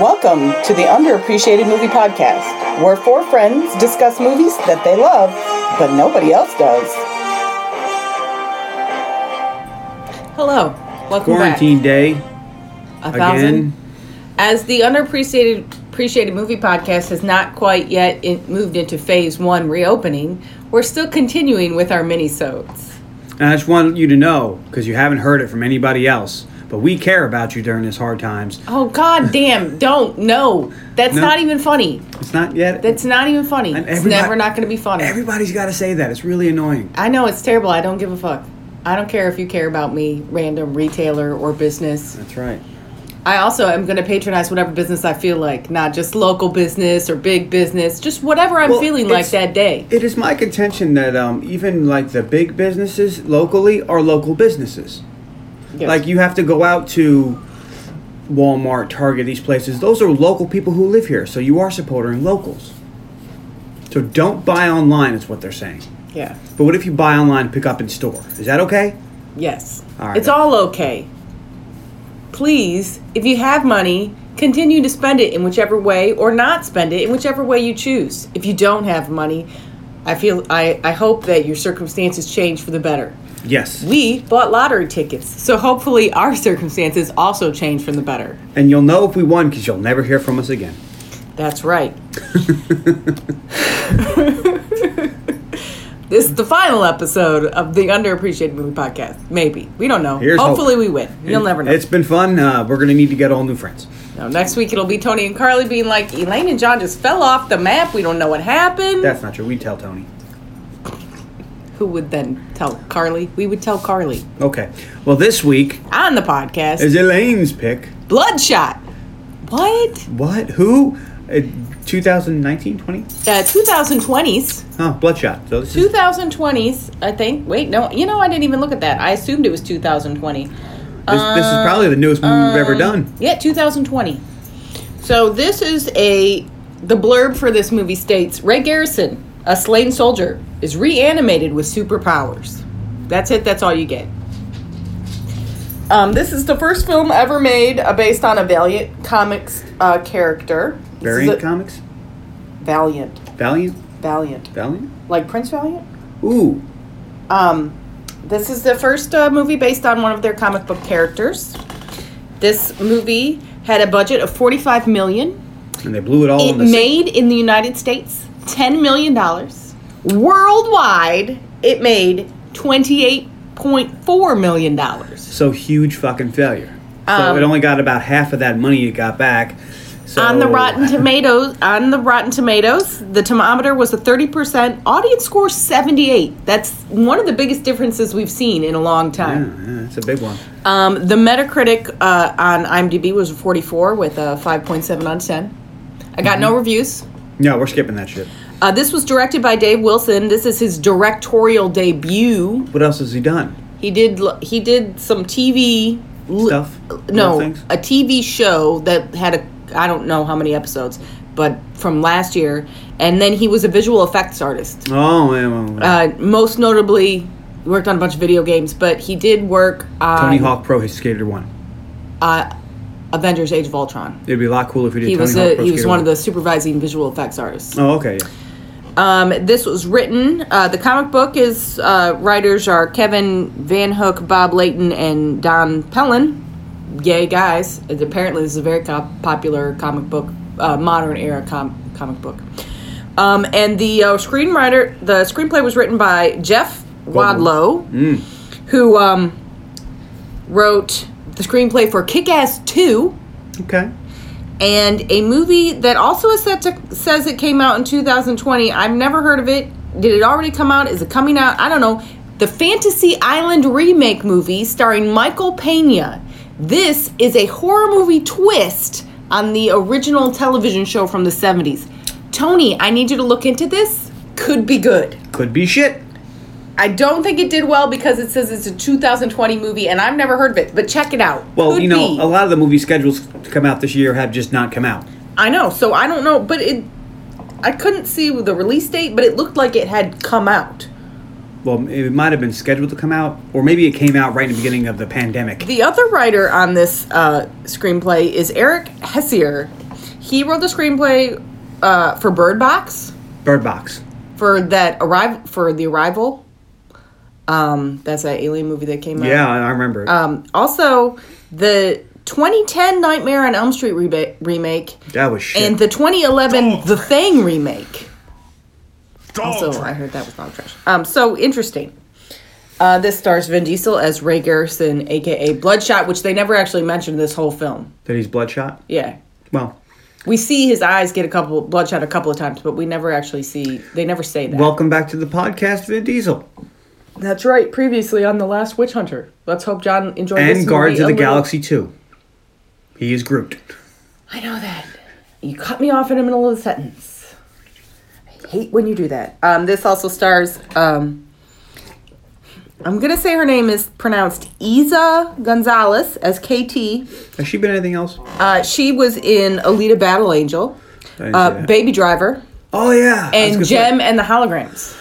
Welcome to the Underappreciated Movie Podcast, where four friends discuss movies that they love, but nobody else does. Hello, welcome back. Quarantine day back. A thousand. again. As the Underappreciated Appreciated Movie Podcast has not quite yet in, moved into phase one reopening, we're still continuing with our mini-sodes. And I just want you to know because you haven't heard it from anybody else, but we care about you during this hard times. Oh god damn, don't no. That's No. not even funny. It's not yet. That's not even funny. It's never not gonna be funny. Everybody's got to say that. It's really annoying. I know it's terrible. I don't give a fuck. I don't care if you care about me, random retailer or business. That's right. I also am going to patronize whatever business I feel like, not just local business or big business, just whatever I'm Well, feeling like that day. It is my contention that um, even like the big businesses locally are local businesses. Yes. Like you have to go out to Walmart, Target, these places. Those are local people who live here, so you are supporting locals. So don't buy online, is what they're saying. yeah. But what if you buy online, pick up in store? Is that okay? Yes. All right. It's all okay. Please, if you have money, continue to spend it in whichever way or not spend it in whichever way you choose. If you don't have money, I feel I, I hope that your circumstances change for the better. Yes. We bought lottery tickets, so hopefully our circumstances also change for the better. And you'll know if we won because you'll never hear from us again. That's right. this is the final episode of the Underappreciated Movie Podcast. Maybe. We don't know. Here's Hopefully hope. we win. You'll never know. It's been fun. Uh, we're going to need to get all new friends. Now, next week it'll be Tony and Carly being like, Elaine and John just fell off the map. We don't know what happened. That's not true. We tell Tony. Who would then tell Carly? We would tell Carly Okay. Well, this week on the podcast. is Elaine's pick. Bloodshot. What? What? Who? Uh, 2019, 20? Uh, 2020s. Oh, Bloodshot. So this is 2020s, I think. Wait, no, you know, I didn't even look at that. I assumed it was 2020. this, this is probably the newest movie we've ever Um, done. Yeah, 2020. So this is a the blurb for this movie states Ray Garrison, a slain soldier, is reanimated with superpowers. That's it. That's all you get. Um, this is the first film ever made uh, based on a Valiant Comics uh, character. This is Variant a- Comics? Valiant, Valiant? Valiant, Valiant? like Prince Valiant. Ooh. Um, this is the first uh, movie based on one of their comic book characters. This movie had a budget of 45 million. And they blew it all It in the made in the United States 10 million dollars. Worldwide, it made 28.4 million dollars. So huge fucking failure. So Um, it only got about half of that money it got back. So On the Rotten Tomatoes, on the Rotten Tomatoes, the thermometer was a 30%, audience score 78. That's one of the biggest differences we've seen in a long time. Yeah, yeah, a big one. Um, the Metacritic uh, on IMDb was a 44 with a 5.7 on 10. I got Mm-hmm. no reviews. No, we're skipping that shit. Uh, this was directed by Dave Wilson. This is his directorial debut. What else has he done? He did he did some TV l- Stuff? No, a TV show that had a I don't know how many episodes, but from last year. And then he was a visual effects artist. Oh, yeah, well, Uh, most notably, worked on a bunch of video games, but he did work on Tony Hawk Pro Skater 1. uh, Avengers: Age of Ultron. It'd be a lot cooler if we did He Tony was Hawk a, Pro he was Skater one 1. of the supervising visual effects artists. Oh, okay, yeah. Um, this was written. Uh, the comic book is uh, writers are Kevin Van Hook, Bob Layton, and Don Perlin. Yay, guys! And apparently, this is a very co- popular comic book, uh, modern era com- comic book. Um, and the uh, screenwriter, the screenplay was written by Jeff Wadlow, Mm. who um, wrote the screenplay for Kick-Ass Two Okay. and a movie that also is set to says it came out in 2020. I've never heard of it. Did it already come out? Is it coming out? I don't know. The Fantasy Island remake movie starring Michael Pena. This is a horror movie twist on the original television show from the 70s. Tony, I need you to look into this. Could be good. Could be shit. I don't think it did well because it says it's a 2020 movie and I've never heard of it, but check it out. Well, Could you know, be. a lot of the movie schedules to come out this year have just not come out. I know. So I don't know, but it. I couldn't see the release date, but it looked like it had come out. Well, it might have been scheduled to come out, or maybe it came out right in the beginning of the pandemic. The other writer on this uh, screenplay is Eric Heisserer. he wrote the screenplay uh, for Bird Box Bird Box. for that arrive for the arrival. Um, that's that alien movie that came out. Yeah, I I remember it. Um, also, the 2010 Nightmare on Elm Street reba- remake that was shit. and the 2011 The Thing remake. Dog Also, I heard that was dog trash. Um, so interesting. Uh, this stars Vin Diesel as Ray Garrison, aka Bloodshot, which they never actually mentioned in this whole film. that he's bloodshot. Yeah, Well, we see his eyes get a couple bloodshot a couple of times, but we never actually see. They never say that. welcome back to the podcast, Vin Diesel that's right. Previously on the Last Witch Hunter. Let's hope John enjoyed this and Guardians movie of the Galaxy Two. He is Groot. I know that. You cut me off in the middle of the sentence. I hate when you do that. Um, this also stars. Um, I'm gonna say her name is pronounced Eiza Gonzalez as KT. Has she been anything else? Uh, she was in Alita Battle Angel, I didn't see uh. Baby Driver, Oh yeah, and Jem and the Holograms.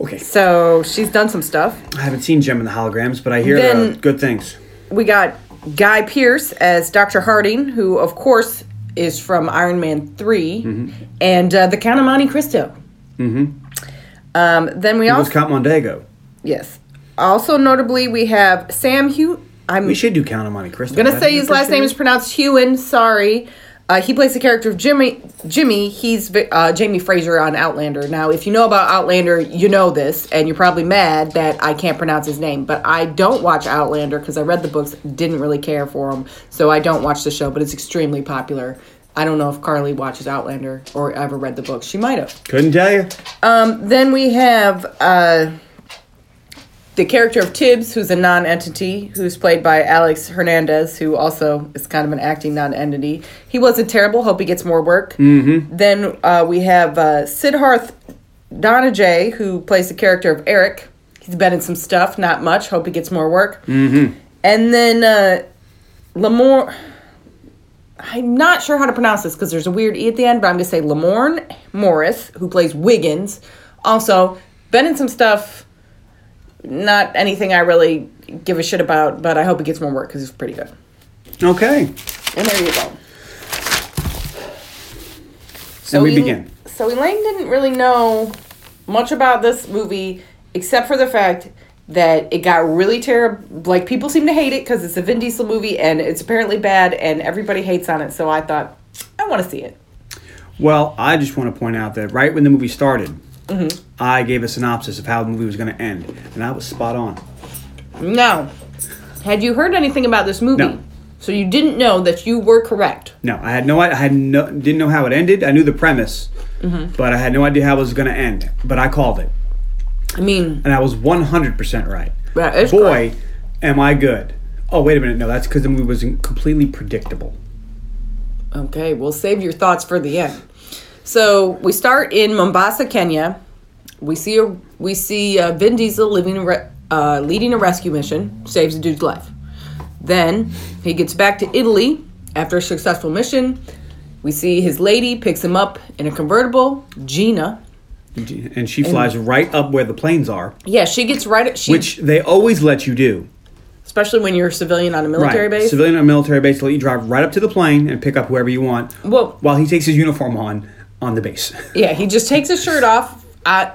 Okay, So she's done some stuff. I haven't seen Jem in the holograms, but I hear Then- uh, good things. We got Guy Pearce as Dr. Harding, who of course is from Iron Man 3, Mm-hmm. and uh, the Count of Monte Cristo. Mm-hmm. Um, then we It was also Count Mondego. yes, also notably we have Sam Hugh. I'm We should do Count of Monte Cristo. gonna say his last name is pronounced Hewen. Sorry. Uh, he plays the character of Jimmy. Jimmy. He's uh, Jamie Fraser on Outlander. Now, if you know about Outlander, you know this, and you're probably mad that I can't pronounce his name. But I don't watch Outlander because I read the books, didn't really care for him, so I don't watch the show. But it's extremely popular. I don't know if Carly watches Outlander or ever read the books. She might have. Couldn't tell you. Then we have uh, the character of Tibbs, who's a non-entity, who's played by Alex Hernandez, who also is kind of an acting non-entity. He wasn't terrible. Hope he gets more work. Mm-hmm. Then uh, we have uh, Siddharth Dhananjay, who plays the character of Eric. He's been in some stuff, not much. Hope he gets more work. Mm-hmm. And then uh, Lamore. I'm not sure how to pronounce this because there's a weird E at the end, but I'm going to say Lamorne Morris, who plays Wiggins. Also, been in some stuff, not anything I really give a shit about, but I hope he gets more work because he's pretty good. Okay. And there you go. So And we El- begin. So Elaine didn't really know much about this movie except for the fact that it got really terrible. Like people seem to hate it because it's a Vin Diesel movie and it's apparently bad and everybody hates on it. So I thought I want to see it. Well, I just want to point out that right when the movie started, Mm-hmm. I gave a synopsis of how the movie was going to end, and I was spot on. Now, had you heard anything about this movie? No. So you didn't know that you were correct. No, I had no, I had no, didn't know how it ended. I knew the premise, Mm-hmm. but I had no idea how it was going to end. But I called it, I mean, and I was one hundred percent right. Boy, correct. am I good! Oh, wait a minute, no, that's because the movie was completely predictable. Okay, we'll save your thoughts for the end. So we start in Mombasa, Kenya. We see a we see uh, Vin Diesel living re- uh, leading a rescue mission, saves a dude's life. Then he gets back to Italy after a successful mission. We see his lady picks him up in a convertible, Gina. And she flies right up where the planes are, Yeah, she gets right. She, which they always let you do. especially when you're a civilian on a military right. base. Civilian on a military base, let you drive right up to the plane and pick up whoever you want. Well- while he takes his uniform on on the base. Yeah, he just takes his shirt off uh,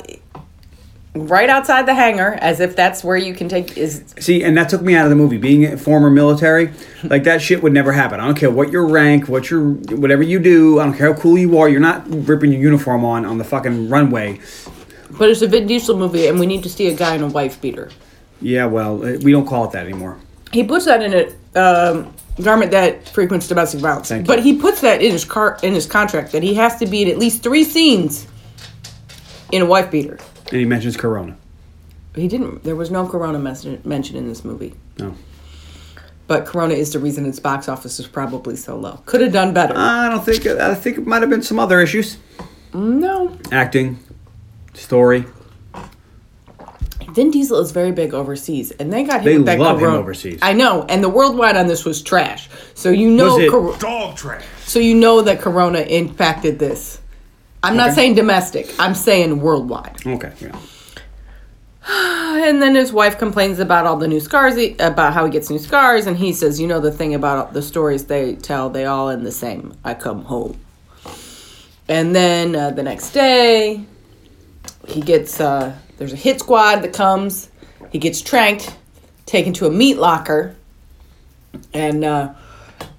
right outside the hangar, as if that's where you can take. Is See, and that took me out of the movie. Being a former military, like that shit would never happen. I don't care what your rank, what your whatever you do. I don't care how cool you are. You're not ripping your uniform on on the fucking runway. but it's a Vin Diesel movie, and we need to see a guy in a wife beater. Yeah, well, uh, we don't call it that anymore. He puts that in a um, garment that frequents domestic violence, Thank you. but he puts that in his car in his contract that he has to be in at least three scenes in a wife beater. And he mentions Corona. He didn't. There was no Corona mes- mentioned in this movie. No, But Corona is the reason its box office is probably so low. Could have done better. I don't think. I think it might have been some other issues. no. Acting, story. Vin Diesel is very big overseas, and they got him They with that love him corona. overseas. I know, and the worldwide on this was trash. So you know, Was it? cor- Dog trash. so you know that Corona impacted this. I'm not Okay. saying domestic. I'm saying worldwide. Okay, yeah. And then his wife complains about all the new scars, he, about how he gets new scars, and he says, "You know the thing about the stories they tell, they all end the same. I come home." And then uh, the next day, he gets uh, there's a hit squad that comes. He gets tranked, taken to a meat locker, and uh,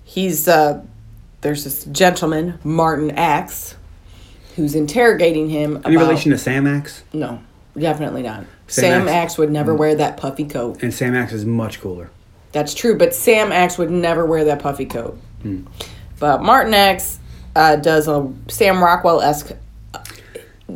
he's uh, there's this gentleman Martin Axe who's interrogating him. Any about, relation to Sam Axe? No, definitely not. Sam Sam, Axe- Axe would never wear that puffy coat. And Sam Axe is much cooler. That's true, but Sam Axe would never wear that puffy coat. Hmm. But Martin Axe uh, does a Sam Rockwell esque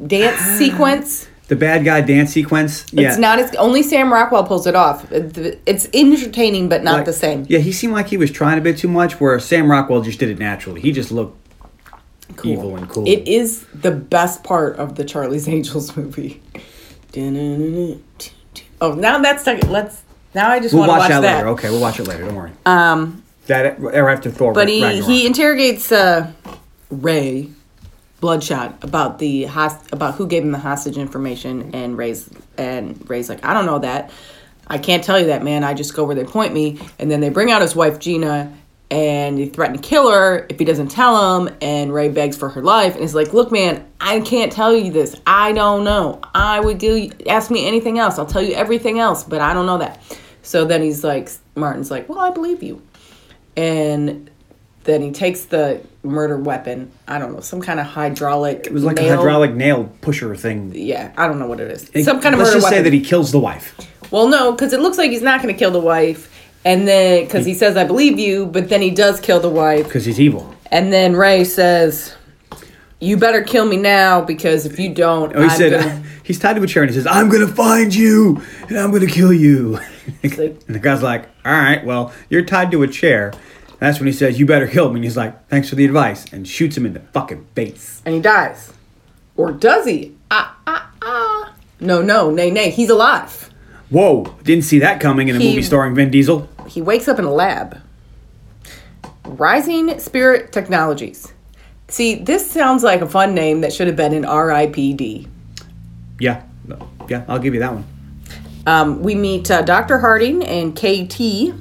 dance sequence. The bad guy dance sequence. Yeah. It's not as only Sam Rockwell pulls it off. It's entertaining, but not Like- the same. Yeah, he seemed like he was trying a bit too much, where Sam Rockwell just did it naturally. He just looked evil and cool. It is the best part of the Charlie's Angels movie. Oh, now that's let's. Now I just we'll want to watch, watch that, later. Okay, we'll watch it later. Don't worry. Um, that or after Thor. but he Ragnarok. he interrogates uh, Ray Bloodshot about the host- about who gave him the hostage information, and Ray's and Ray's like, I don't know that. I can't tell you that, man. I just go where they point me, and then they bring out his wife Gina, and he threatened to kill her if he doesn't tell him. And Ray begs for her life, and he's like, Look, man, I can't tell you this. I don't know. I would do. ask me anything else. I'll tell you everything else, but I don't know that. So then he's like, Martin's like, Well, I believe you and then he takes the murder weapon. I don't know, some kind of hydraulic. it was like nail. a hydraulic nail pusher thing. Yeah, I don't know what it is. some kind of Let's murder just weapon. say that he kills the wife. well, no, because it looks like he's not going to kill the wife, and then because he says I believe you, but then he does kill the wife, because he's evil. and then Ray says. You better kill me now because if you don't, Oh, he I'm said gonna. he's tied to a chair and he says, "I'm gonna find you and I'm gonna kill you." like- and the guy's like, "All right, well, you're tied to a chair." That's when he says, "You better kill me." And he's like, "Thanks for the advice," and shoots him in the fucking face. and he dies, or does he? Ah ah ah! No, no, nay, nay, he's alive. Whoa! Didn't see that coming in a He- movie starring Vin Diesel. he wakes up in a lab. Rising Spirit Technologies. See, this sounds like a fun name that should have been in RIPD. Yeah, yeah, I'll give you that one. Um, we meet uh, Dr. Harding and KT.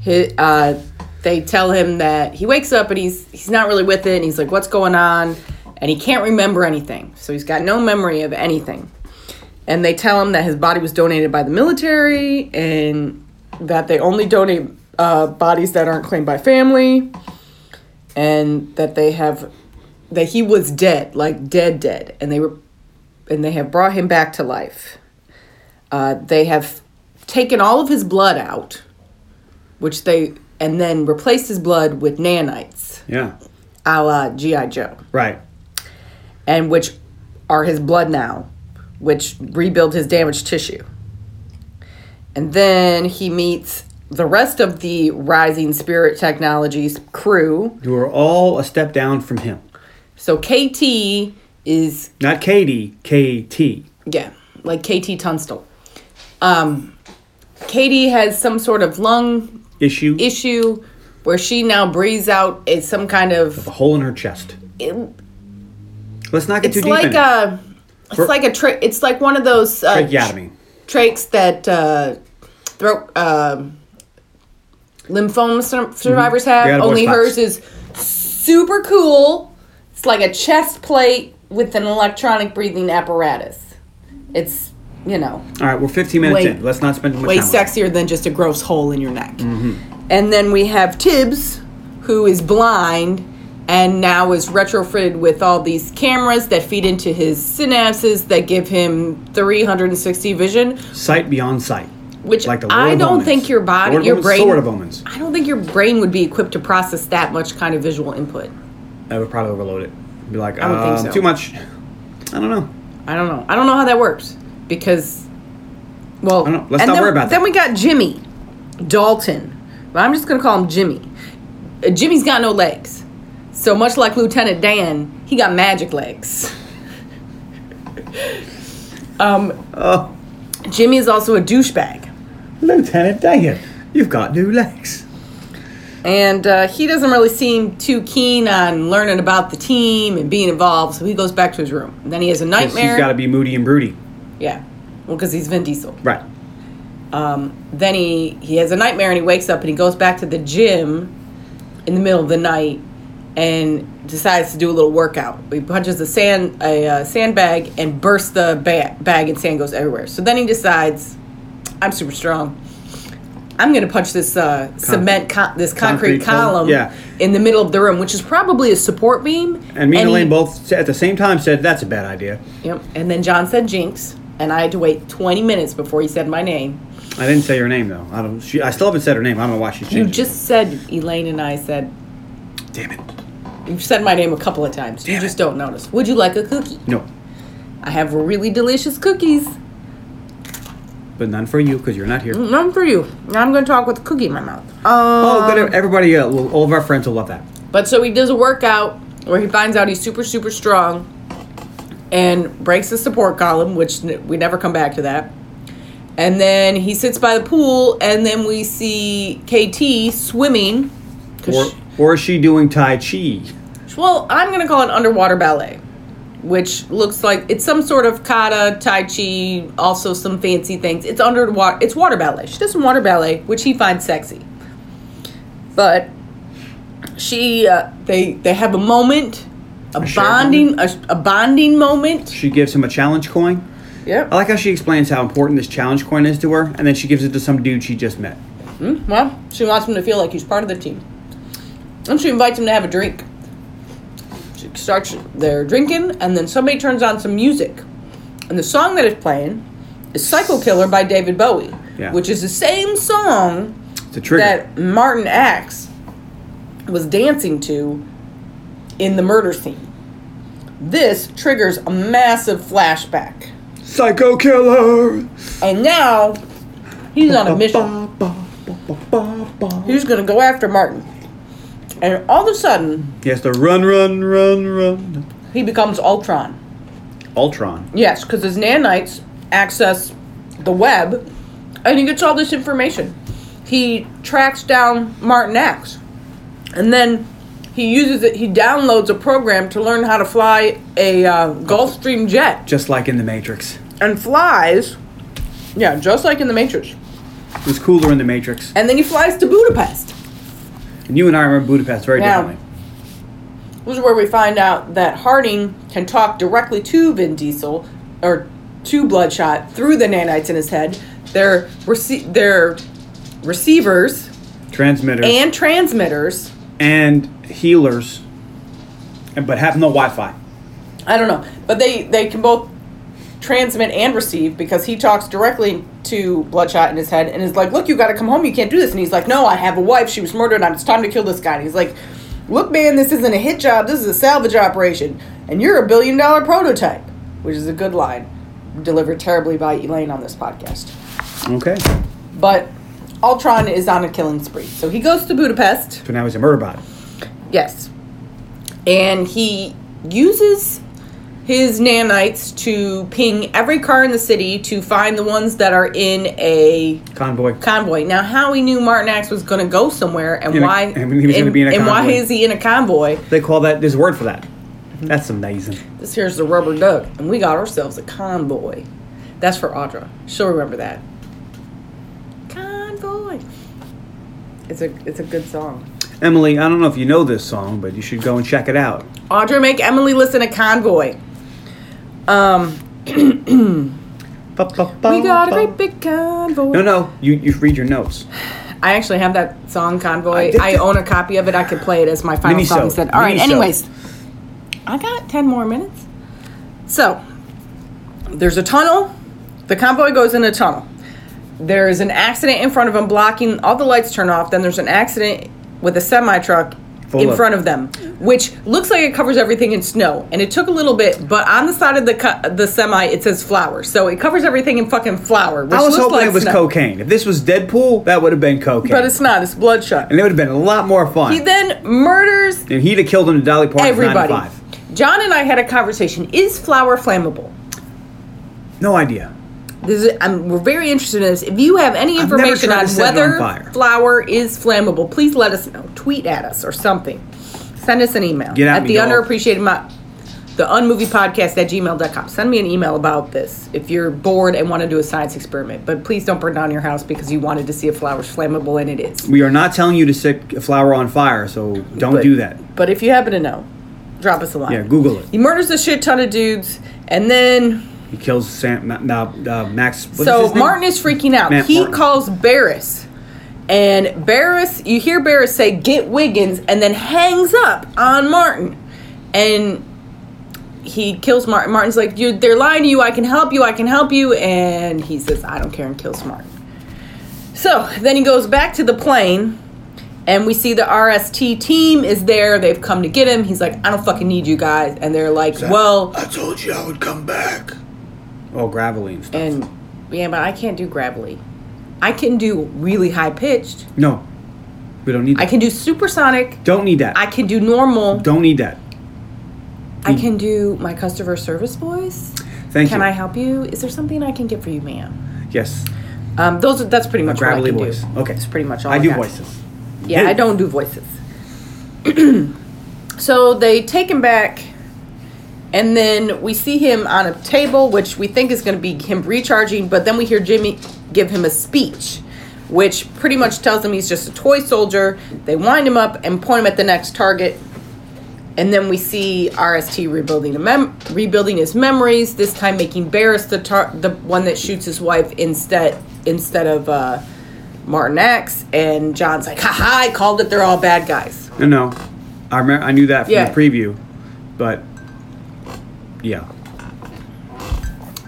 He, uh, they tell him that he wakes up and he's he's not really with it, and he's like, "What's going on?" And he can't remember anything, so he's got no memory of anything. And they tell him that his body was donated by the military, and that they only donate uh, bodies that aren't claimed by family, and that they have that he was dead, like dead, dead, and they were, and they have brought him back to life. Uh, they have taken all of his blood out, which they and then replaced his blood with nanites, Yeah, a la GI Joe, right. and which are his blood now, which rebuild his damaged tissue. And then he meets the rest of the Rising Spirit Technologies crew. You are all a step down from him. So KT is Not Katie, KT. Yeah, like KT Tunstall. Um, Katie has some sort of lung Issue. issue where she now breathes out is some kind of. a hole in her chest. It, Let's not get too deep like in it. a. It's For- like a tra- It's like one of those uh, Tracheotomy. trachs that uh, throat um lymphoma sur- survivors have. Mm-hmm. Got Only hers is super cool. It's like a chest plate with an electronic breathing apparatus. It's you know All right, we're 15 minutes Way- in. Let's not spend much way time. on sexier than just a gross hole in your neck. Mm-hmm. And then we have Tibbs, who is blind and now is retrofitted with all these cameras that feed into his synapses that give him 360 vision. Sight beyond sight. Which Like I don't Omens. think your body, Lord your Omens, brain, Sword of Omens. I don't think your brain would be equipped to process that much kind of visual input. I would probably overload it. Be like, I think um, so. too much. I don't know. I don't know. I don't know how that works because, well, I don't. Let's not then, worry about Then that. we got Jimmy Dalton. But I'm just gonna call him Jimmy. Uh, Jimmy's got no legs, so much like Lieutenant Dan, he got magic legs. um, Oh, Jimmy is also a douchebag, Lieutenant Dan, you've got new legs. and uh, he doesn't really seem too keen on learning about the team and being involved. So he goes back to his room. And then he has a nightmare. He's got to be moody and broody. Yeah. Well, because he's Vin Diesel. Right. Um, then he he has a nightmare and he wakes up and he goes back to the gym in the middle of the night and decides to do a little workout. He punches a sand a uh, sandbag and bursts the ba- bag and sand goes everywhere. So then he decides, I'm super strong. I'm gonna punch this uh, cement co- this concrete, Concrete column, yeah. in the middle of the room, which is probably a support beam. And me and he- Elaine both at the same time said that's a bad idea. Yep. And then John said Jinx, and I had to wait 20 minutes before he said my name. I didn't say her name though. I don't. She, I still haven't said her name. I don't know why she changed. You it. just said Elaine and I said damn it. You've said my name a couple of times. you just it. don't notice. Would you like a cookie? No, I have really delicious cookies. but none for you because you're not here. None for you. I'm going to talk with a cookie in my mouth. Um, Oh, good. Everybody, uh, all of our friends will love that. But so he does a workout where he finds out he's super, super strong and breaks the support column, which we never come back to that. And then he sits by the pool, and then we see KT swimming. Or, or is she doing Tai Chi? well, I'm going to call it underwater ballet, which looks like it's some sort of kata, tai chi, also some fancy things. It's underwater. It's water ballet. She does some water ballet, which he finds sexy. But she, uh, they, they have a moment, a, shared bonding, a, a bonding moment. She gives him a challenge coin. Yep. I like how she explains how important this challenge coin is to her, and then she gives it to some dude she just met. Well, she wants him to feel like he's part of the team. And she invites him to have a drink. She starts their drinking, and then somebody turns on some music. And the song that is playing is Psycho Killer by David Bowie, Yeah. which is the same song It's a trigger. that Martin Axe was dancing to in the murder scene. This triggers a massive flashback. Psycho killer. And now he's on a mission. He's gonna go after Martin. And all of a sudden, He has to run, run, run, run. he becomes Ultron. Ultron. Yes, because his nanites access the web, and he gets all this information. He tracks down Martin Axe, and then he uses it. He downloads a program to learn how to fly a uh, Gulfstream jet, Just like in the Matrix. and flies. Yeah, just like in the Matrix. It was cooler in the Matrix. And then he flies to Budapest. And you and I remember Budapest very Now- differently. This is where we find out that Harding can talk directly to Vin Diesel or to Bloodshot through the nanites in his head. They're rece- they're receivers Transmitters and transmitters. and healers, but have no Wi-Fi. I don't know, but they they can both transmit and receive because he talks directly to Bloodshot in his head and is like, "Look, you got to come home. You can't do this." And he's like, "No, I have a wife. She was murdered. and It's time to kill this guy." And he's like, "Look, man, this isn't a hit job. This is a salvage operation, and you're a billion dollar prototype," which is a good line delivered terribly by Elaine on this podcast. Okay. But Ultron is on a killing spree, so he goes to Budapest. So now he's a murder bot. Yes. And he uses his nanites to ping every car in the city to find the ones that are in a Convoy. convoy. Now, how he knew Martin Axe was going to go somewhere and In a- why and he was gonna be in a and why convoy. is he in a convoy? They call that. There's a word for that. That's amazing. This here's the rubber duck, and we got ourselves a convoy. That's for Audra. She'll remember that. Convoy. It's a it's a good song. Emily, I don't know if you know this song, but you should go and check it out. Audra, make Emily listen to Convoy. Um, we got a great big convoy. No, no. You you read your notes. I actually have that song Convoy. I did I, own a copy of it. I could play it as my final song Mini-so. instead. All right. Mini-so. Anyways, I got ten more minutes. So there's a tunnel. The convoy goes in a tunnel. There's an accident in front of them, blocking all the lights turn off. Then there's an accident with a semi truck In front of them, which looks like it covers everything in snow. And it took a little bit, but on the side of the cu- the semi it says flour, so it covers everything in fucking flour. Which I was hoping like it was snow. cocaine. If this was Deadpool, that would have been cocaine. but it's not. It's bloodshot. and it would have been a lot more fun. He then murders and he'd have killed him to Dolly Parton's everybody. 9 to 5. John and I had a conversation. Is flour flammable? No idea. This is, I'm, we're very interested in this. If you have any information on to set it on whether fire. flour is flammable, please let us know. Tweet at us or something. Send us an email Get at at the dog. underappreciated mo- the unmoviepodcast at gmail.com. Send me an email about this if you're bored and want to do a science experiment. But please don't burn down your house because you wanted to see if flower's flammable, and it is. We are not telling you to set a flower on fire, so don't But- do that. But if you happen to know, drop us a line. Yeah, Google it. He murders a shit ton of dudes, and then He kills Sam, Ma- Ma- uh, Max. what's so his name? Martin is freaking out. Matt he Martin. calls Barris, and Barris, you hear Barris say, "Get Wiggins," and then hangs up on Martin, and he kills Martin. Martin's like, "You, they're lying to you. I can help you. I can help you," and he says, "I don't care," and kills Martin. So then he goes back to the plane. And we see the RST team is there. They've come to get him. He's like, I don't fucking need you guys. And they're like, well, I told you I would come back. Oh, gravelly and stuff. And yeah, but I can't do gravelly. I can do really high pitched. no, we don't need that. I can do supersonic. don't need that. I can do normal. don't need that. I can do my customer service voice. Thank Can you. Can I help you? Is there something I can get for you, ma'am? Yes, Um, those are, that's pretty a much what I gravelly can voice. do. Okay, That's pretty much all I I do got. voices. Yeah, I don't do voices. so they take him back, and then we see him on a table, which we think is going to be him recharging. But then we hear Jimmy give him a speech, which pretty much tells him he's just a toy soldier. They wind him up and point him at the next target. And then we see RST rebuilding a mem- rebuilding his memories. This time, making Barris the tar- the one that shoots his wife instead instead of uh, Martin Axe. And John's like, "Ha ha! I called it. They're all bad guys." No, no, I remember. I knew that from Yeah. the preview, but yeah,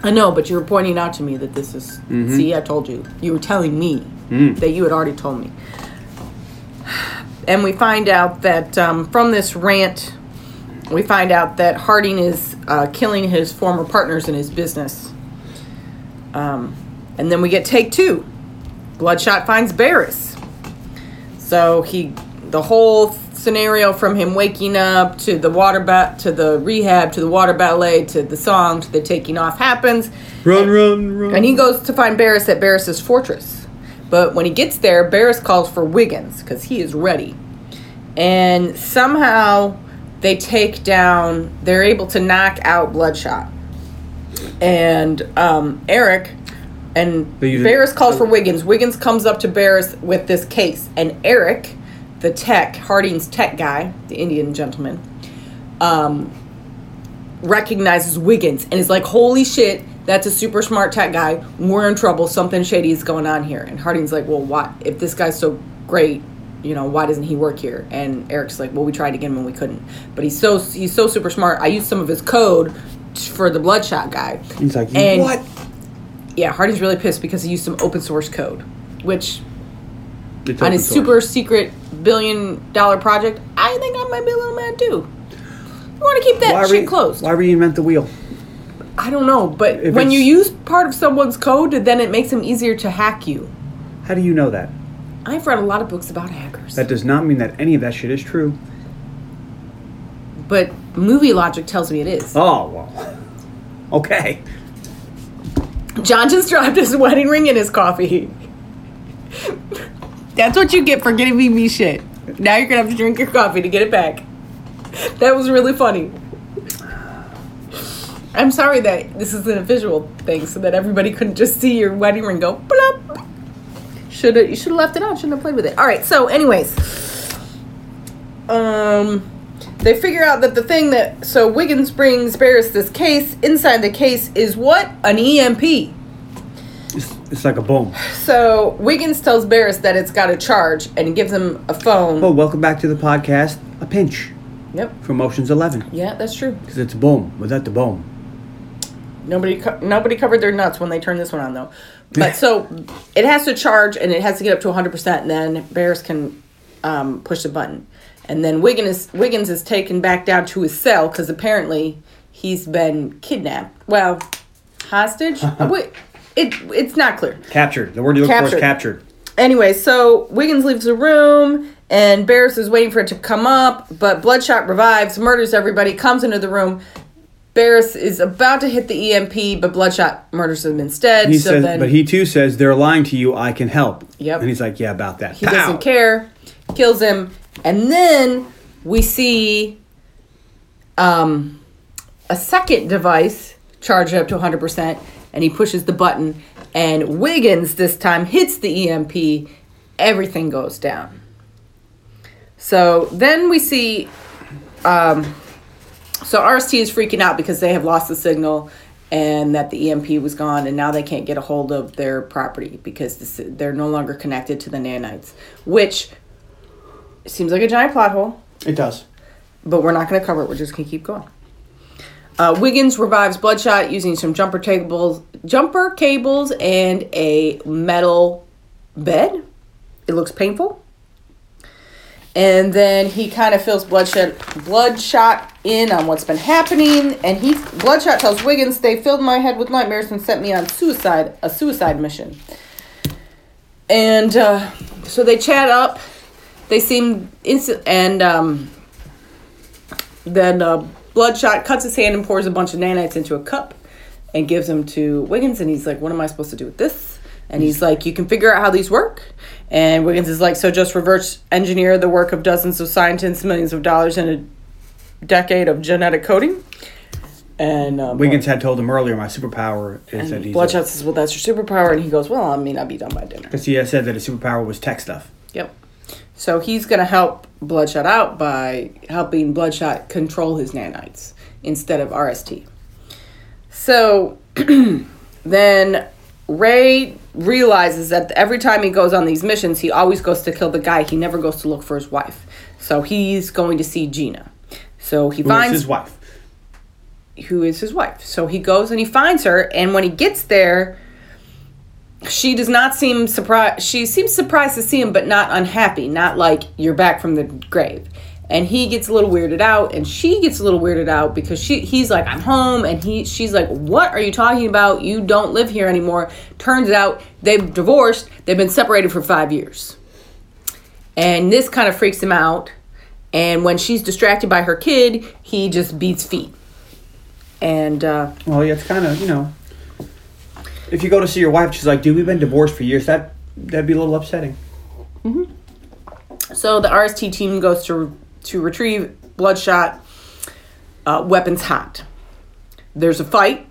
I know, but you were pointing out to me that this is. See, I told you. You were telling me that you had already told me. And we find out that um, from this rant, we find out that Harding is uh, killing his former partners in his business. Um, and then we get take two. Bloodshot finds Barris. So he, the whole scenario from him waking up to the water bat to the rehab to the water ballet to the song to the taking off happens. run, run, run. And he goes to find Barris at Barris's fortress. But when he gets there, Barris calls for Wiggins because he is ready. And somehow they take down, they're able to knock out Bloodshot. And um, Eric and Barris calls for Wiggins. Wiggins comes up to Barris with this case. And Eric, the tech, Harding's tech guy, the Indian gentleman, um, recognizes Wiggins and is like, "Holy shit, that's a super smart tech guy. We're in trouble. Something shady is going on here." And Harding's like, "Well, why? If this guy's so great, you know, why doesn't he work here?" And Eric's like, "Well, we tried to get him and we couldn't. But he's so he's so super smart. I used some of his code for the Bloodshot guy." He's like, And- what? Yeah, Harding's really pissed because he used some open source code, which on his source. super secret billion dollar project, I think I might be a little mad too. You want to keep that Why shit re- closed. Why reinvent the wheel? I don't know, but If when you use part of someone's code, then it makes them easier to hack you. How do you know that? I've read a lot of books about hackers, That does not mean that any of that shit is true. but movie logic tells me it is. Oh well. Okay. John just dropped his wedding ring in his coffee. That's what you get for getting me me shit. Now you're gonna have to drink your coffee to get it back. That was really funny. I'm sorry that this isn't a visual thing, so that everybody couldn't just see your wedding ring go blop. Should have you should have left it on. Shouldn't have played with it. All right. So, anyways, um, they figure out that the thing that so Wiggins brings Barris this case. Inside the case is what an EMP. It's, it's like a bomb. So Wiggins tells Barris that it's got a charge and gives him a phone. Oh, welcome back to the podcast. A pinch Yep. from Ocean's Eleven Yeah, that's true. because it's a boom without the boom. Nobody co- nobody covered their nuts when they turned this one on though. But so it has to charge and it has to get up to 100% and then Barris can um, push the button. And then Wiggins is, Wiggins is taken back down to his cell cuz apparently he's been kidnapped. Well, hostage? Wait, it it's not clear. Captured. The word you look for is Captured. captured. Anyway, so Wiggins leaves the room, and Barris is waiting for it to come up, but Bloodshot revives, murders everybody, comes into the room. Barris is about to hit the EMP, but Bloodshot murders him instead. He so says, then but he too says they're lying to you. I can help. Yep. And he's like, yeah, about that. he doesn't care, kills him, and then we see um, a second device charged up to 100%, and he pushes the button, and Wiggins this time hits the EMP. Everything goes down. So then we see, um, so RST is freaking out because they have lost the signal and that the EMP was gone, and now they can't get a hold of their property because this, they're no longer connected to the nanites, which seems like a giant plot hole It does. but we're not going to cover it. We're just going to keep going. Uh, Wiggins revives Bloodshot using some jumper cables, jumper cables, and a metal bed. It looks painful. And then he kind of fills Bloodshot, Bloodshot in on what's been happening. And he, Bloodshot tells Wiggins, "They filled my head with nightmares and sent me on suicide, a suicide mission." And uh, so they chat up. They seem instant, and um, then uh, Bloodshot cuts his hand and pours a bunch of nanites into a cup and gives them to Wiggins. And he's like, What am I supposed to do with this? And he's like, You can figure out how these work. And Wiggins is like, So just reverse engineer the work of dozens of scientists, millions of dollars in a decade of genetic coding. And uh, Wiggins had told him earlier, my superpower is that and he's. Bloodshot says, Well, that's your superpower. And he goes, Well, I mean, I'll be done by dinner. Because he had said that his superpower was tech stuff. Yep. So he's going to help Bloodshot out by helping Bloodshot control his nanites instead of RST. So then Ray realizes that every time he goes on these missions, he always goes to kill the guy. He never goes to look for his wife. So he's going to see Gina. So he Who is finds his wife? who is his wife. So he goes and he finds her, and when he gets there, she does not seem surprised. She seems surprised to see him, but not unhappy. Not like you're back from the grave. And he gets a little weirded out, and she gets a little weirded out because she he's like, "I'm home," and he she's like, "What are you talking about? You don't live here anymore." Turns out they've divorced. They've been separated for five years, and this kind of freaks him out. And when she's distracted by her kid, he just beats feet. And uh, Well, yeah, it's kind of, you know. If you go to see your wife, she's like, dude, we've been divorced for years. That, that'd be a little upsetting. So the RST team goes to to retrieve Bloodshot uh, weapons hot. There's a fight,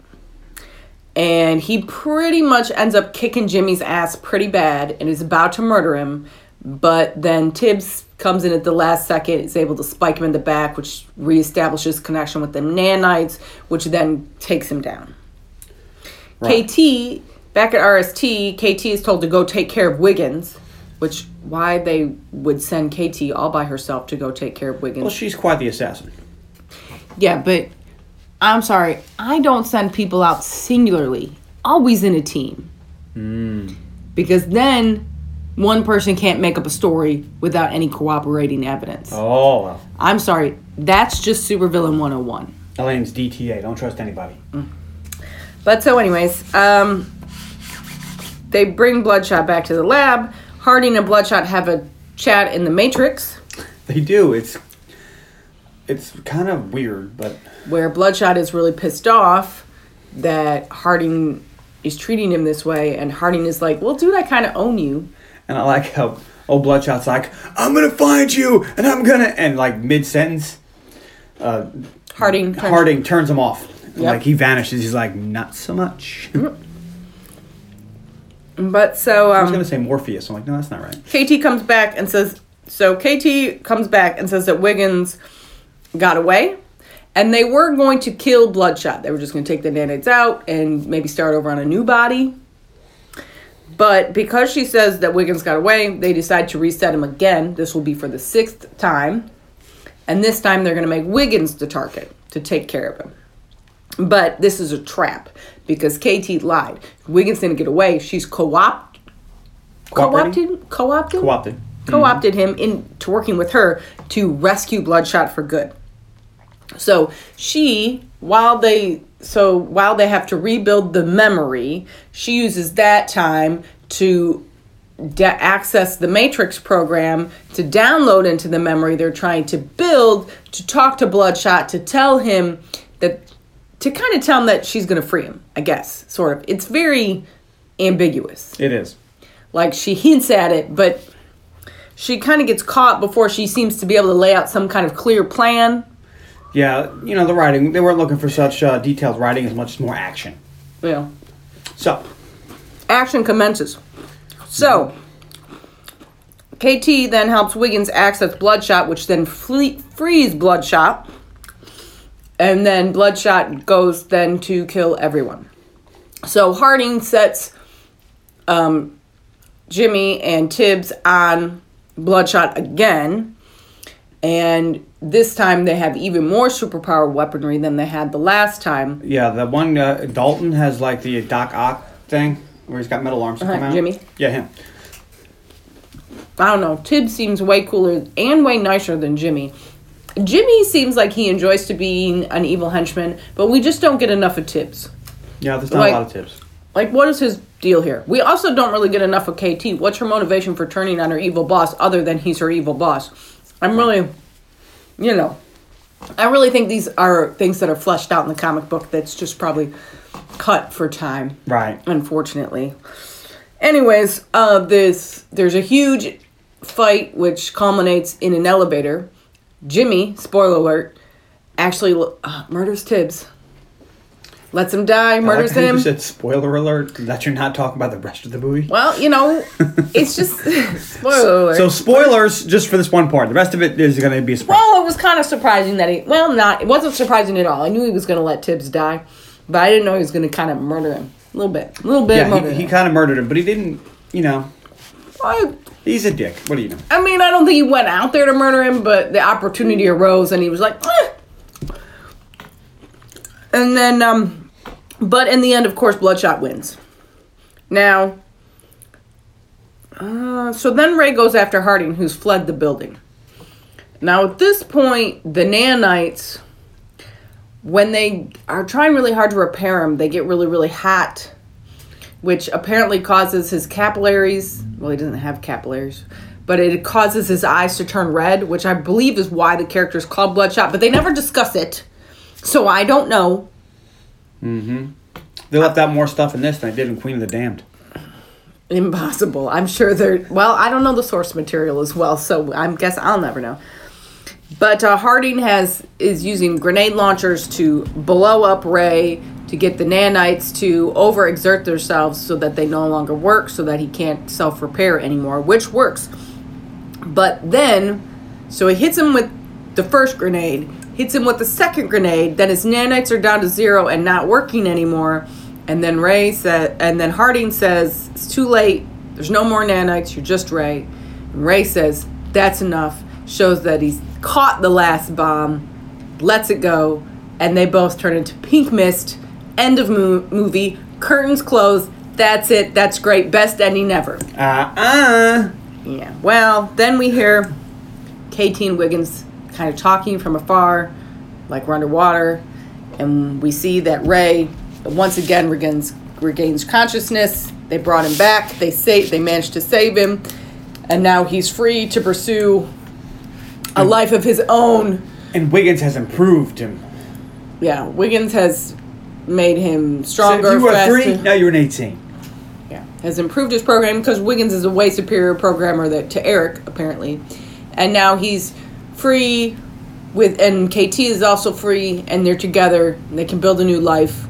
and he pretty much ends up kicking Jimmy's ass pretty bad and is about to murder him. But then Tibbs comes in at the last second, is able to spike him in the back, which reestablishes connection with the nanites, which then takes him down. Right. KT back at RST, KT is told to go take care of Wiggins, which why they would send KT all by herself to go take care of Wiggins. Well, she's quite the assassin. yeah, but I'm sorry, I don't send people out singularly, always in a team. Hmm. Because then one person can't make up a story without any cooperating evidence. Oh, well. I'm sorry, that's just supervillain 101. Elaine's DTA. Don't trust anybody. Mm. But so, anyways, um, they bring Bloodshot back to the lab. Harding and Bloodshot have a chat in the Matrix, They do. It's it's kind of weird, but where Bloodshot is really pissed off that Harding is treating him this way, and Harding is like, "Well, dude, I kind of own you." and I like how old Bloodshot's like, "I'm gonna find you, and I'm gonna," and like mid sentence, uh, Harding, turns- Harding turns him off. Yep. Like he vanishes. He's like, "Not so much." But so I was um, gonna say Morpheus. I'm like, no, that's not right. KT comes back and says, so KT comes back and says that Wiggins got away. And they were going to kill Bloodshot. They were just going to take the nanites out and maybe start over on a new body. But because she says that Wiggins got away, they decide to reset him again. This will be for the sixth time. And this time they're going to make Wiggins the target to take care of him. But this is a trap because KT lied. Wiggins didn't get away. She's co-opt, co-opted, co-opted Co-opted. co-opted him into working with her to rescue Bloodshot for good. So she, while they so while they have to rebuild the memory, she uses that time to da- access the Matrix program to download into the memory they're trying to build to talk to Bloodshot to tell him that to kind of tell him that she's going to free him. I guess sort of. It's very ambiguous It is. like she hints at it, but she kind of gets caught before she seems to be able to lay out some kind of clear plan. Yeah, you know the writing. They weren't looking for such uh, detailed writing as much as more action. Yeah. So, Action commences. So, KT then helps Wiggins access Bloodshot, which then fle- frees Bloodshot. And then Bloodshot goes then to kill everyone. So Harding sets um, Jimmy and Tibbs on Bloodshot again. And this time they have even more superpower weaponry than they had the last time. yeah, the one uh, Dalton has like the Doc Ock thing where he's got metal arms Uh-huh, come out. Jimmy? Yeah, him. I don't know. Tibbs seems way cooler and way nicer than Jimmy. Jimmy seems like he enjoys to being an evil henchman, but we just don't get enough of Tibbs. Yeah, there's not Like- a lot of tips. Like, what is his deal here? We also don't really get enough of KT. What's her motivation for turning on her evil boss other than he's her evil boss? I'm really, you know, I really think these are things that are fleshed out in the comic book that's just probably cut for time Right. unfortunately. Anyways, uh, this there's a huge fight which culminates in an elevator. Jimmy, spoiler alert, actually uh, murders Tibbs. Lets him die, I like murders him. You said spoiler alert that you're not talking about the rest of the movie. well, you know, it's just spoiler alert. So spoilers just for this one part. The rest of it is going to be a surprise. well, it was kind of surprising that he. Well, not. It wasn't surprising at all. I knew he was going to let Tibbs die, but I didn't know he was going to kind of murder him a little bit, a little bit. yeah, murder he, he kind of murdered him, but he didn't. You know, I- he's a dick. What do you know? I mean, I don't think he went out there to murder him, but the opportunity arose and he was like, "Eh." and then, um, but in the end, of course, Bloodshot wins. Now, uh, so then Ray goes after Harding, who's fled the building. Now, at this point, the nanites, when they are trying really hard to repair him, they get really, really hot which apparently causes his capillaries. Well, he doesn't have capillaries, but it causes his eyes to turn red, which I believe is why the character is called Bloodshot. But they never discuss it, so I don't know. Mm-hmm. They left out more stuff in this than they did in Queen of the Damned. Impossible. I'm sure they're. Well, I don't know the source material as well, so I guess I'll never know. But uh, Harding has is using grenade launchers to blow up Ray to get the nanites to overexert themselves so that they no longer work, so that he can't self repair anymore, which works. But then, so he hits him with the first grenade, hits him with the second grenade. Then his nanites are down to zero and not working anymore. And then Ray said, and then Harding says, "It's too late. There's no more nanites. You're just Ray." And Ray says, "That's enough." Shows that he's caught the last bomb, lets it go, and they both turn into pink mist. End of mo- movie. Curtains close. That's it. That's great. Best ending ever. Uh uh. Yeah. Well, then we hear KT and Wigans kind of talking from afar, like we're underwater, and we see that Ray once again regains regains consciousness. They brought him back. They say they managed to save him, and now he's free to pursue a life of his own. And Wigans has improved him. Yeah, Wigans has made him So stronger. if you were faster. three, now you're an 18. Yeah, has improved his program because Wigans is a way superior programmer that, to Eric apparently, and now he's free with, and KT is also free, and they're together. And they can build a new life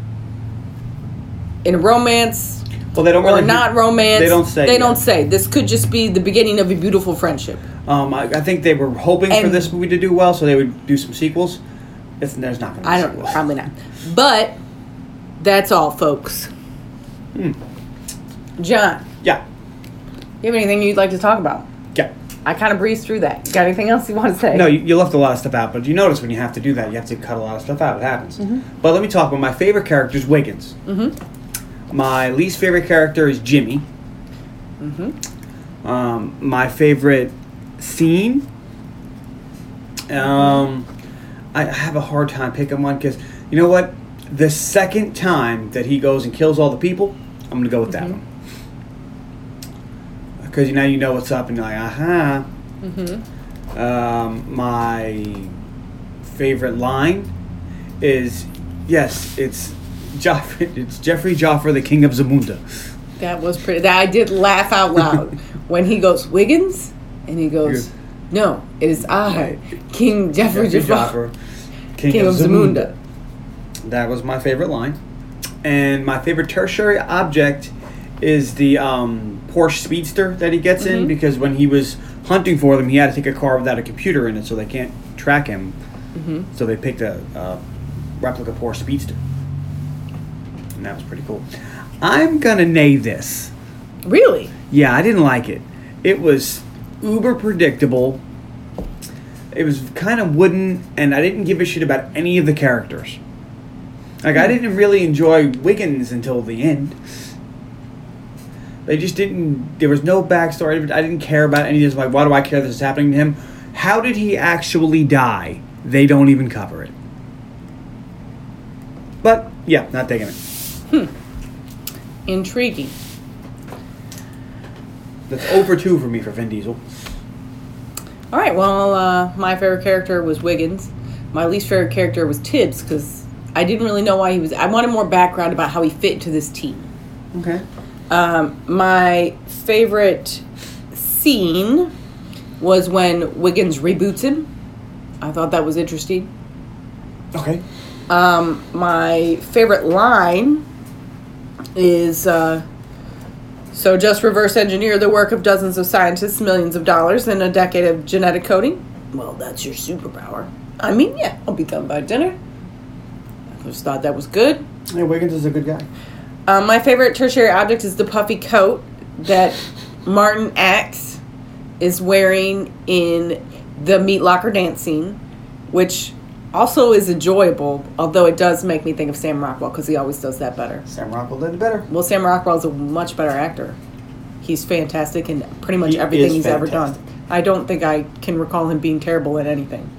in a romance Well, they don't or really not romance. They don't say. They yet. don't say. This could just be the beginning of a beautiful friendship. Um, I, I think they were hoping for this movie to do well, so they would do some sequels. If there's not going to be I don't know, sequels. probably not. But that's all, folks. Hmm. John, Yeah. you have anything you'd like to talk about? Yeah. I kind of breezed through that. You got anything else you want to say? No, you, you left a lot of stuff out, but you notice when you have to do that, you have to cut a lot of stuff out. It happens. But let me talk about my favorite character is Wigans. Mm-hmm. My least favorite character is Jimmy. Mm-hmm. Um, my favorite scene. Um, I have a hard time picking one because you know what? The second time that he goes and kills all the people, I'm gonna go with that one. Because now you know what's up, and you're like, aha. Um, my favorite line is, yes, it's Joffrey, it's Jeffrey Joffer, the King of Zamunda. That was pretty. That I did laugh out loud when he goes Wigans, and he goes, Yeah. "No, it is I, King Jeffrey Jeffrey King, King of Zamunda. That was my favorite line. And my favorite tertiary object is the um, Porsche Speedster that he gets in because when he was hunting for them, he had to take a car without a computer in it so they can't track him. So they picked a, a replica Porsche Speedster. And that was pretty cool. I'm going to nay this. Really? Yeah, I didn't like it. It was uber predictable. It was kind of wooden, and I didn't give a shit about any of the characters. Like, I didn't really enjoy Wigans until the end. They just didn't. There was no backstory. I didn't care about any of this. Like, why do I care this is happening to him? How did he actually die? They don't even cover it. But, yeah, not taking it. Hmm. Intriguing. That's over two for me for Vin Diesel. All right. Well, uh, my favorite character was Wigans. My least favorite character was Tibbs because I didn't really know why he was. I wanted more background about how he fit into this team. Okay. Um, my favorite scene was when Wigans reboots him. I thought that was interesting. Okay. Um, my favorite line is uh, so just reverse engineer the work of dozens of scientists, millions of dollars, and a decade of genetic coding. Well, that's your superpower. I mean, yeah, I'll be done by dinner. I just thought that was good. Yeah, Wigans is a good guy. Um, my favorite tertiary object is the puffy coat that Martin Axe is wearing in the Meat Locker dance scene, which also is enjoyable, although it does make me think of Sam Rockwell because he always does that better. Sam Rockwell did it better. Well, Sam Rockwell is a much better actor. He's fantastic in pretty much He everything is he's ever done. fantastic. I don't think I can recall him being terrible at anything.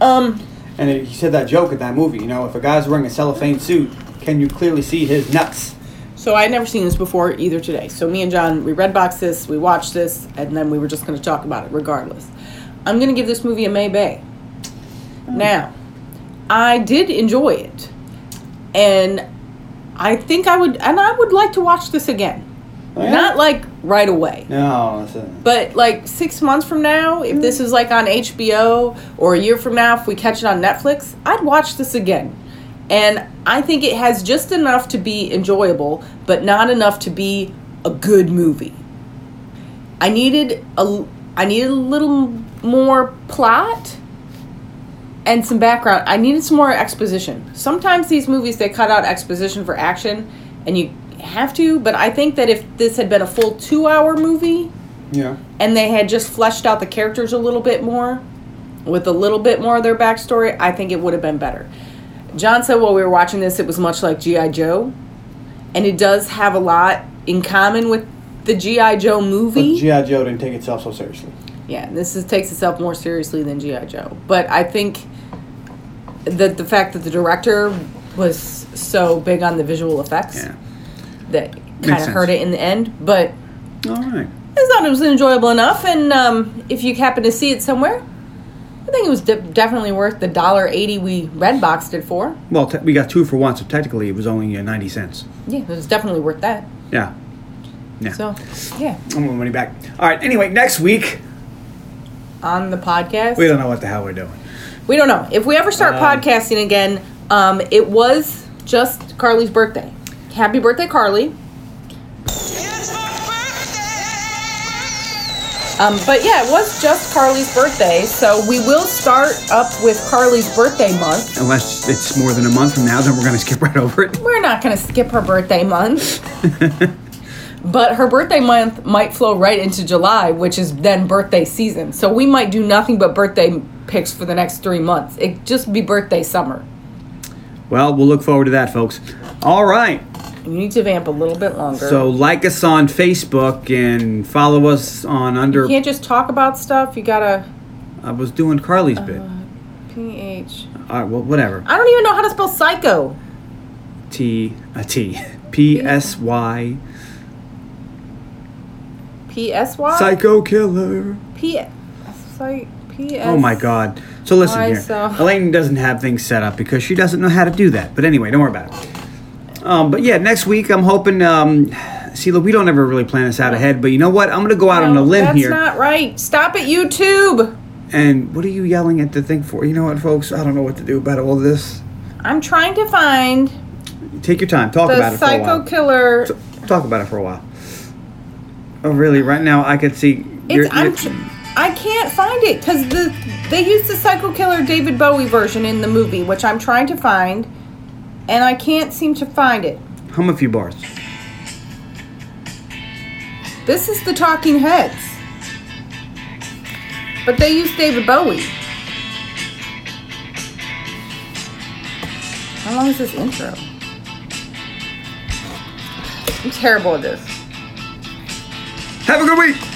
Um, And he said that joke in that movie. You know, if a guy's wearing a cellophane suit, can you clearly see his nuts? So I had never seen this before either today. So me and John, we red box this, we watched this, and then we were just going to talk about it regardless. I'm going to give this movie a May Bay. Now, I did enjoy it, and I think I would, and I would like to watch this again. Oh, yeah? Not like right away. No, But like six months from now, if hmm. this is like on HBO or a year from now, if we catch it on Netflix, I'd watch this again. And I think it has just enough to be enjoyable, but not enough to be a good movie. I needed a I needed a little more plot and some background. I needed some more exposition. Sometimes these movies they cut out exposition for action and you have to, but I think that if this had been a full 2-hour movie, yeah. and they had just fleshed out the characters a little bit more with a little bit more of their backstory, I think it would have been better. John said while we were watching this, it was much like G.I. Joe, and it does have a lot in common with the G.I. Joe But movie. G.I. Joe didn't take itself so seriously. Yeah, this is, takes itself more seriously than G.I. Joe. But I think that the fact that the director was so big on the visual effects Yeah. that kind of hurt it in the end. But All right. I thought it was enjoyable enough, and um, if you happen to see it somewhere, I think it was de- definitely worth the dollar eighty we red boxed it for. Well, te- we got two for one, so technically it was only uh, 90 cents. Yeah, it was definitely worth that. Yeah. Yeah. So, yeah, I want my money back. All right. Anyway, next week, on the podcast, we don't know what the hell we're doing. we don't know if we ever start Um, podcasting again. Um, it was just Carly's birthday. Happy birthday, Carly! Um, but yeah, it was just Carly's birthday, so we will start up with Carly's birthday month. Unless it's more than a month from now, then we're going to skip right over it. We're not going to skip her birthday month. but her birthday month might flow right into July, which is then birthday season. So we might do nothing but birthday picks for the next three months. It just be birthday summer. Well, we'll look forward to that, folks. All right. You need to vamp a little bit longer. So like us on Facebook and follow us on under. you can't just talk about stuff. You gotta I was doing Carly's bit. Uh, ph. All right. Well, whatever. I don't even know how to spell psycho. T a T P S Y P s y Psycho Killer. p psy p s. Oh my God. So listen here. so? Elaine doesn't have things set up because she doesn't know how to do that. But anyway, don't worry about it. Um, but yeah, next week I'm hoping. Um, see, look, we don't ever really plan this out ahead, but you know what? I'm going to go out on a limb that's here. That's not right. Stop it, YouTube. And what are you yelling at the thing for? You know what, folks? I don't know what to do about all this. I'm trying to find Take your time. Talk about it for a psycho killer. Talk about it for a while. Oh, really? Right now, I could see. you're- It's, I'm, tr- I can't find it because the they used the psycho killer David Bowie version in the movie, which I'm trying to find, and I can't seem to find it. hum a few bars. This is the Talking Heads, but they used David Bowie. How long is this intro? I'm terrible at this. Have a good week.